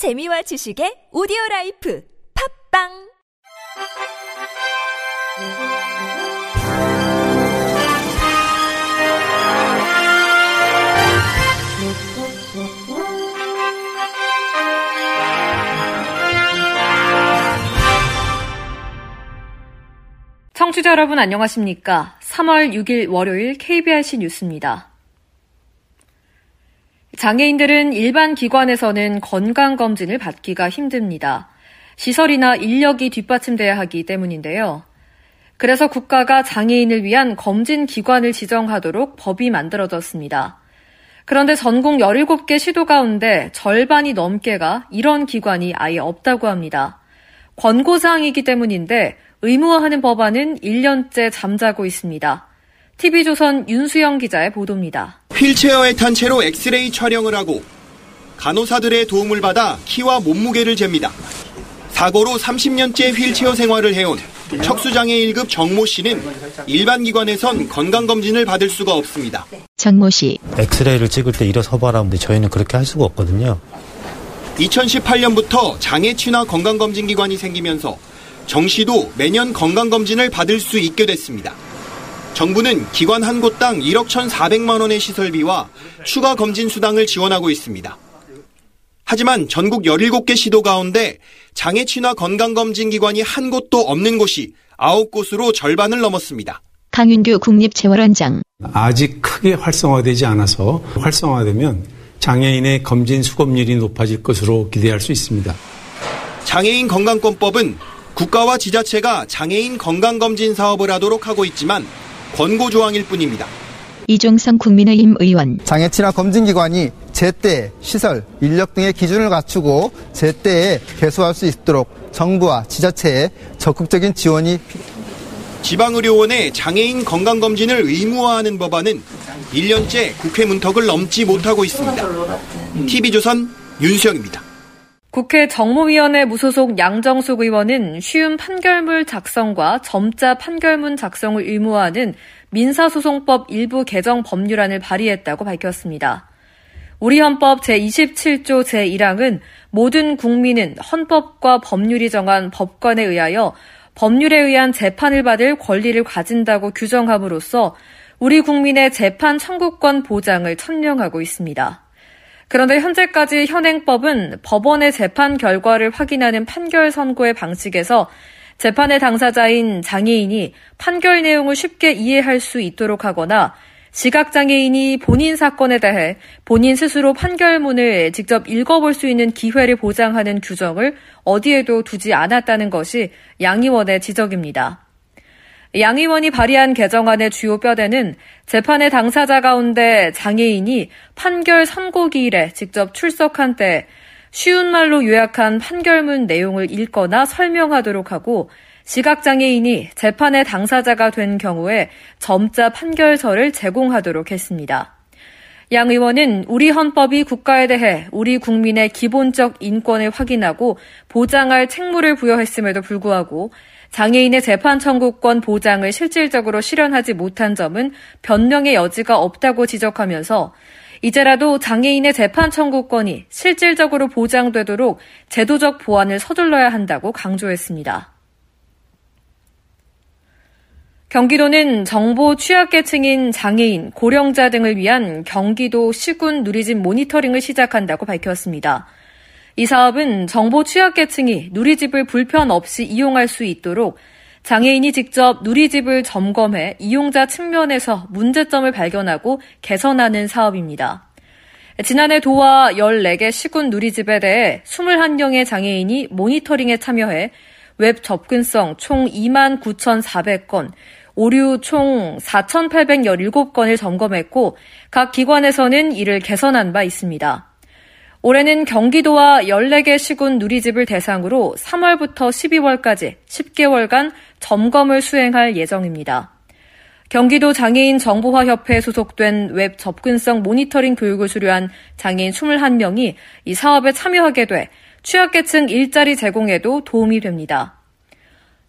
재미와 지식의 오디오 라이프 팝빵 청취자 여러분 안녕하십니까? 3월 6일 월요일 KBRC 뉴스입니다. 장애인들은 일반 기관에서는 건강검진을 받기가 힘듭니다. 시설이나 인력이 뒷받침돼야 하기 때문인데요. 그래서 국가가 장애인을 위한 검진 기관을 지정하도록 법이 만들어졌습니다. 그런데 전국 17개 시도 가운데 절반이 넘게가 이런 기관이 아예 없다고 합니다. 권고사항이기 때문인데 의무화하는 법안은 1년째 잠자고 있습니다. TV조선 윤수영 기자의 보도입니다. 휠체어에 탄 채로 엑스레이 촬영을 하고 간호사들의 도움을 받아 키와 몸무게를 잽니다. 사고로 30년째 휠체어 생활을 해온 척수장애 1급 정모 씨는 일반 기관에선 건강검진을 받을 수가 없습니다. 정모 씨. 엑스레이를 찍을 때 일어서 봐라는데 저희는 그렇게 할 수가 없거든요. 2018년부터 장애 친화 건강검진 기관이 생기면서 정 씨도 매년 건강검진을 받을 수 있게 됐습니다. 정부는 기관 한 곳당 1억 1,400만 원의 시설비와 추가 검진 수당을 지원하고 있습니다. 하지만 전국 17개 시도 가운데 장애 친화 건강검진 기관이 한 곳도 없는 곳이 9곳으로 절반을 넘었습니다. 강윤규 국립재활원장. 아직 크게 활성화되지 않아서 활성화되면 장애인의 검진 수검률이 높아질 것으로 기대할 수 있습니다. 장애인 건강권법은 국가와 지자체가 장애인 건강검진 사업을 하도록 하고 있지만 권고 조항일 뿐입니다. 이종성 국민의힘 의원. 장애 친화 검진기관이 제때 시설, 인력 등의 기준을 갖추고 제때에 개소할 수 있도록 정부와 지자체의 적극적인 지원이 지방의료원의 장애인 건강검진을 의무화하는 법안은 1년째 국회 문턱을 넘지 못하고 있습니다. TV조선 윤수영입니다. 국회 정모위원회 무소속 양정숙 의원은 쉬운 판결문 작성과 점자 판결문 작성을 의무화하는 민사소송법 일부 개정 법률안을 발의했다고 밝혔습니다. 우리 헌법 제27조 제1항은 모든 국민은 헌법과 법률이 정한 법관에 의하여 법률에 의한 재판을 받을 권리를 가진다고 규정함으로써 우리 국민의 재판 청구권 보장을 천명하고 있습니다. 그런데 현재까지 현행법은 법원의 재판 결과를 확인하는 판결 선고의 방식에서 재판의 당사자인 장애인이 판결 내용을 쉽게 이해할 수 있도록 하거나 시각장애인이 본인 사건에 대해 본인 스스로 판결문을 직접 읽어볼 수 있는 기회를 보장하는 규정을 어디에도 두지 않았다는 것이 양 의원의 지적입니다. 양 의원이 발의한 개정안의 주요 뼈대는 재판의 당사자 가운데 장애인이 판결 선고기일에 직접 출석한 때 쉬운 말로 요약한 판결문 내용을 읽거나 설명하도록 하고 시각장애인이 재판의 당사자가 된 경우에 점자 판결서를 제공하도록 했습니다. 양 의원은 우리 헌법이 국가에 대해 우리 국민의 기본적 인권을 확인하고 보장할 책무를 부여했음에도 불구하고 장애인의 재판 청구권 보장을 실질적으로 실현하지 못한 점은 변명의 여지가 없다고 지적하면서 이제라도 장애인의 재판 청구권이 실질적으로 보장되도록 제도적 보완을 서둘러야 한다고 강조했습니다. 경기도는 정보 취약계층인 장애인, 고령자 등을 위한 경기도 시군 누리집 모니터링을 시작한다고 밝혔습니다. 이 사업은 정보 취약계층이 누리집을 불편 없이 이용할 수 있도록 장애인이 직접 누리집을 점검해 이용자 측면에서 문제점을 발견하고 개선하는 사업입니다. 지난해 도와 14개 시군 누리집에 대해 21명의 장애인이 모니터링에 참여해 웹 접근성 총 2만 9,400건, 오류 총 4,817건을 점검했고 각 기관에서는 이를 개선한 바 있습니다. 올해는 경기도와 14개 시군 누리집을 대상으로 3월부터 12월까지 10개월간 점검을 수행할 예정입니다. 경기도 장애인 정보화협회에 소속된 웹 접근성 모니터링 교육을 수료한 장애인 21명이 이 사업에 참여하게 돼 취약계층 일자리 제공에도 도움이 됩니다.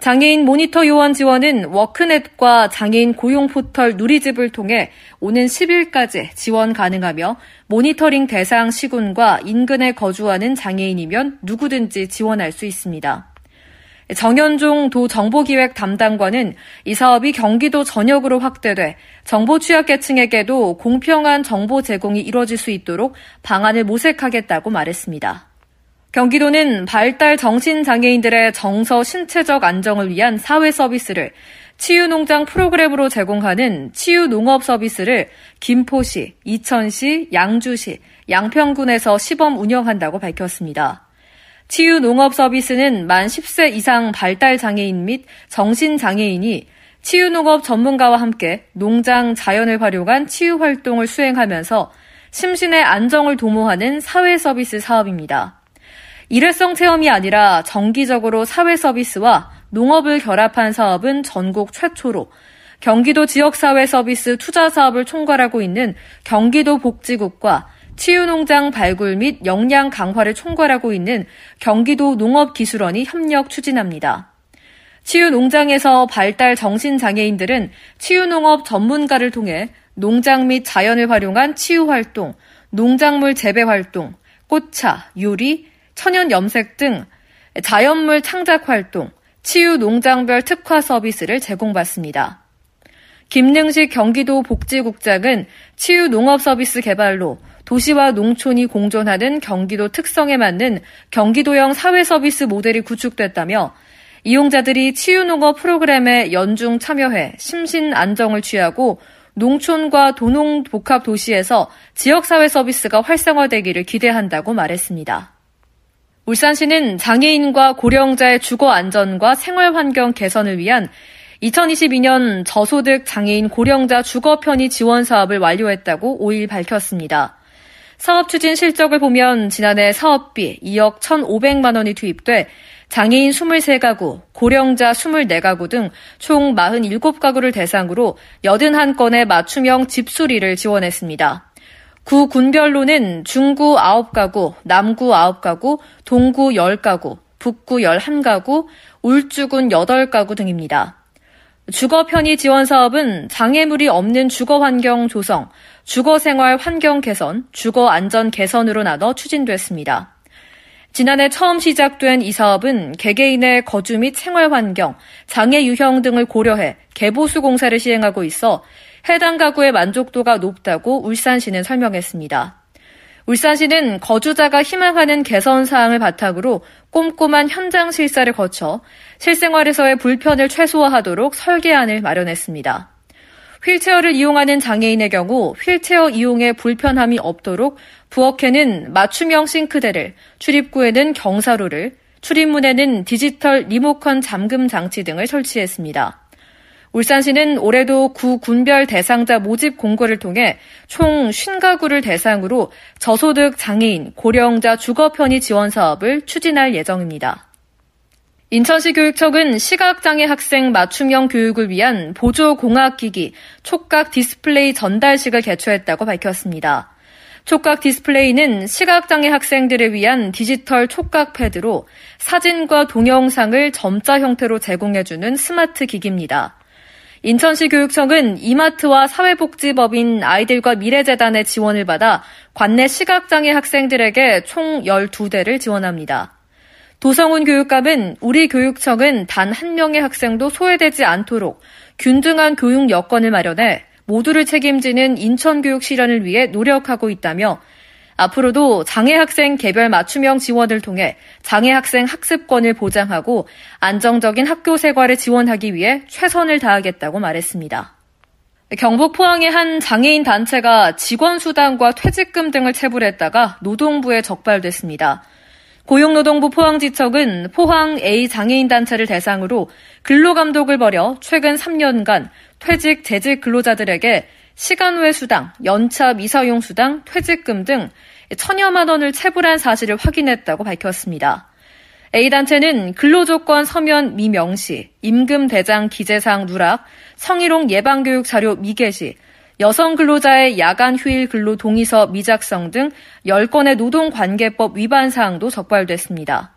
장애인 모니터 요원 지원은 워크넷과 장애인 고용 포털 누리집을 통해 오는 10일까지 지원 가능하며 모니터링 대상 시군과 인근에 거주하는 장애인이면 누구든지 지원할 수 있습니다. 정현종 도 정보기획 담당관은 이 사업이 경기도 전역으로 확대돼 정보 취약계층에게도 공평한 정보 제공이 이뤄질 수 있도록 방안을 모색하겠다고 말했습니다. 경기도는 발달 정신장애인들의 정서 신체적 안정을 위한 사회 서비스를 치유농장 프로그램으로 제공하는 치유농업 서비스를 김포시, 이천시, 양주시, 양평군에서 시범 운영한다고 밝혔습니다. 치유농업 서비스는 만 10세 이상 발달장애인 및 정신장애인이 치유농업 전문가와 함께 농장 자연을 활용한 치유 활동을 수행하면서 심신의 안정을 도모하는 사회 서비스 사업입니다. 일회성 체험이 아니라 정기적으로 사회 서비스와 농업을 결합한 사업은 전국 최초로 경기도 지역사회 서비스 투자 사업을 총괄하고 있는 경기도 복지국과 치유농장 발굴 및 역량 강화를 총괄하고 있는 경기도 농업기술원이 협력 추진합니다. 치유농장에서 발달 정신장애인들은 치유농업 전문가를 통해 농장 및 자연을 활용한 치유활동, 농작물 재배활동, 꽃차, 요리, 천연 염색 등 자연물 창작 활동, 치유 농장별 특화 서비스를 제공받습니다. 김능식 경기도 복지국장은 치유 농업 서비스 개발로 도시와 농촌이 공존하는 경기도 특성에 맞는 경기도형 사회 서비스 모델이 구축됐다며 이용자들이 치유 농업 프로그램에 연중 참여해 심신 안정을 취하고 농촌과 도농 복합 도시에서 지역사회 서비스가 활성화되기를 기대한다고 말했습니다. 울산시는 장애인과 고령자의 주거 안전과 생활 환경 개선을 위한 2022년 저소득 장애인 고령자 주거 편의 지원 사업을 완료했다고 5일 밝혔습니다. 사업 추진 실적을 보면 지난해 사업비 2억 1,500만 원이 투입돼 장애인 23가구, 고령자 24가구 등 총 47가구를 대상으로 81건의 맞춤형 집수리를 지원했습니다. 구 군별로는 중구 9가구, 남구 9가구, 동구 10가구, 북구 11가구, 울주군 8가구 등입니다. 주거 편의 지원 사업은 장애물이 없는 주거 환경 조성, 주거 생활 환경 개선, 주거 안전 개선으로 나눠 추진됐습니다. 지난해 처음 시작된 이 사업은 개개인의 거주 및 생활 환경, 장애 유형 등을 고려해 개보수 공사를 시행하고 있어 해당 가구의 만족도가 높다고 울산시는 설명했습니다. 울산시는 거주자가 희망하는 개선 사항을 바탕으로 꼼꼼한 현장 실사를 거쳐 실생활에서의 불편을 최소화하도록 설계안을 마련했습니다. 휠체어를 이용하는 장애인의 경우 휠체어 이용에 불편함이 없도록 부엌에는 맞춤형 싱크대를, 출입구에는 경사로를, 출입문에는 디지털 리모컨 잠금 장치 등을 설치했습니다. 울산시는 올해도 구 군별 대상자 모집 공고를 통해 총 50가구를 대상으로 저소득 장애인, 고령자 주거 편의 지원 사업을 추진할 예정입니다. 인천시 교육청은 시각장애 학생 맞춤형 교육을 위한 보조 공학기기 촉각 디스플레이 전달식을 개최했다고 밝혔습니다. 촉각 디스플레이는 시각장애 학생들을 위한 디지털 촉각 패드로 사진과 동영상을 점자 형태로 제공해주는 스마트 기기입니다. 인천시 교육청은 이마트와 사회복지법인 아이들과 미래재단의 지원을 받아 관내 시각장애 학생들에게 총 12대를 지원합니다. 도성훈 교육감은 우리 교육청은 단 한 명의 학생도 소외되지 않도록 균등한 교육 여건을 마련해 모두를 책임지는 인천교육 실현을 위해 노력하고 있다며 앞으로도 장애 학생 개별 맞춤형 지원을 통해 장애 학생 학습권을 보장하고 안정적인 학교 생활을 지원하기 위해 최선을 다하겠다고 말했습니다. 경북 포항의 한 장애인 단체가 직원 수당과 퇴직금 등을 체불했다가 노동부에 적발됐습니다. 고용노동부 포항지청은 포항 A 장애인 단체를 대상으로 근로감독을 벌여 최근 3년간 퇴직, 재직 근로자들에게 시간 외 수당, 연차 미사용 수당, 퇴직금 등 천여만 원을 체불한 사실을 확인했다고 밝혔습니다. A단체는 근로조건 서면 미명시, 임금 대장 기재사항 누락, 성희롱 예방교육 자료 미개시, 여성 근로자의 야간 휴일 근로 동의서 미작성 등 10건의 노동관계법 위반 사항도 적발됐습니다.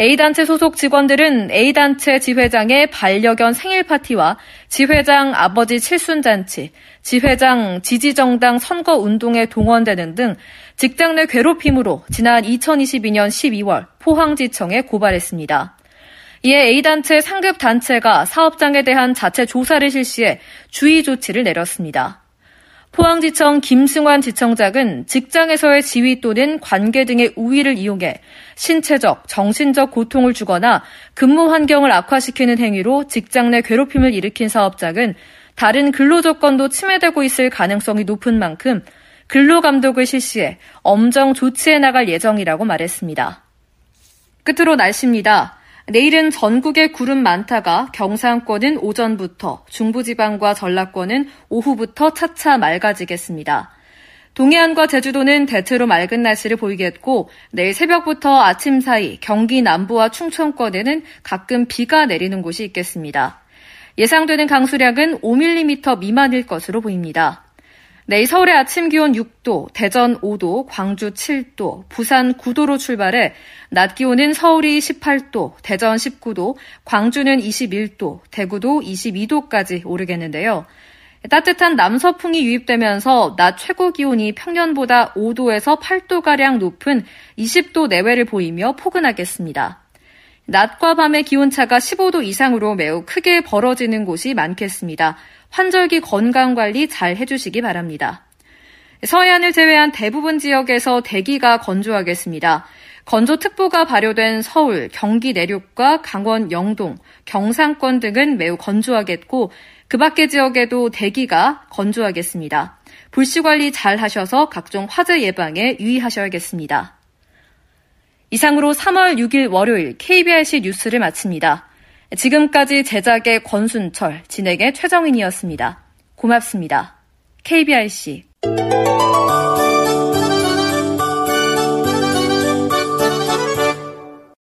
A단체 소속 직원들은 A단체 지회장의 반려견 생일 파티와 지회장 아버지 칠순잔치, 지회장 지지정당 선거 운동에 동원되는 등 직장 내 괴롭힘으로 지난 2022년 12월 포항지청에 고발했습니다. 이에 A단체 상급 단체가 사업장에 대한 자체 조사를 실시해 주의 조치를 내렸습니다. 포항지청 김승환 지청장은 직장에서의 지위 또는 관계 등의 우위를 이용해 신체적, 정신적 고통을 주거나 근무 환경을 악화시키는 행위로 직장 내 괴롭힘을 일으킨 사업장은 다른 근로 조건도 침해되고 있을 가능성이 높은 만큼 근로 감독을 실시해 엄정 조치해 나갈 예정이라고 말했습니다. 끝으로 날씨입니다. 내일은 전국에 구름 많다가 경상권은 오전부터 중부지방과 전라권은 오후부터 차차 맑아지겠습니다. 동해안과 제주도는 대체로 맑은 날씨를 보이겠고 내일 새벽부터 아침 사이 경기 남부와 충청권에는 가끔 비가 내리는 곳이 있겠습니다. 예상되는 강수량은 5mm 미만일 것으로 보입니다. 내일 서울의 아침 기온 6도, 대전 5도, 광주 7도, 부산 9도로 출발해 낮 기온은 서울이 18도, 대전 19도, 광주는 21도, 대구도 22도까지 오르겠는데요. 따뜻한 남서풍이 유입되면서 낮 최고 기온이 평년보다 5도에서 8도가량 높은 20도 내외를 보이며 포근하겠습니다. 낮과 밤의 기온차가 15도 이상으로 매우 크게 벌어지는 곳이 많겠습니다. 환절기 건강관리 잘 해주시기 바랍니다. 서해안을 제외한 대부분 지역에서 대기가 건조하겠습니다. 건조특보가 발효된 서울, 경기 내륙과 강원 영동, 경상권 등은 매우 건조하겠고 그 밖의 지역에도 대기가 건조하겠습니다. 불씨 관리 잘 하셔서 각종 화재 예방에 유의하셔야겠습니다. 이상으로 3월 6일 월요일 KBRC 뉴스를 마칩니다. 지금까지 제작의 권순철, 진행의 최정인이었습니다. 고맙습니다. KBRC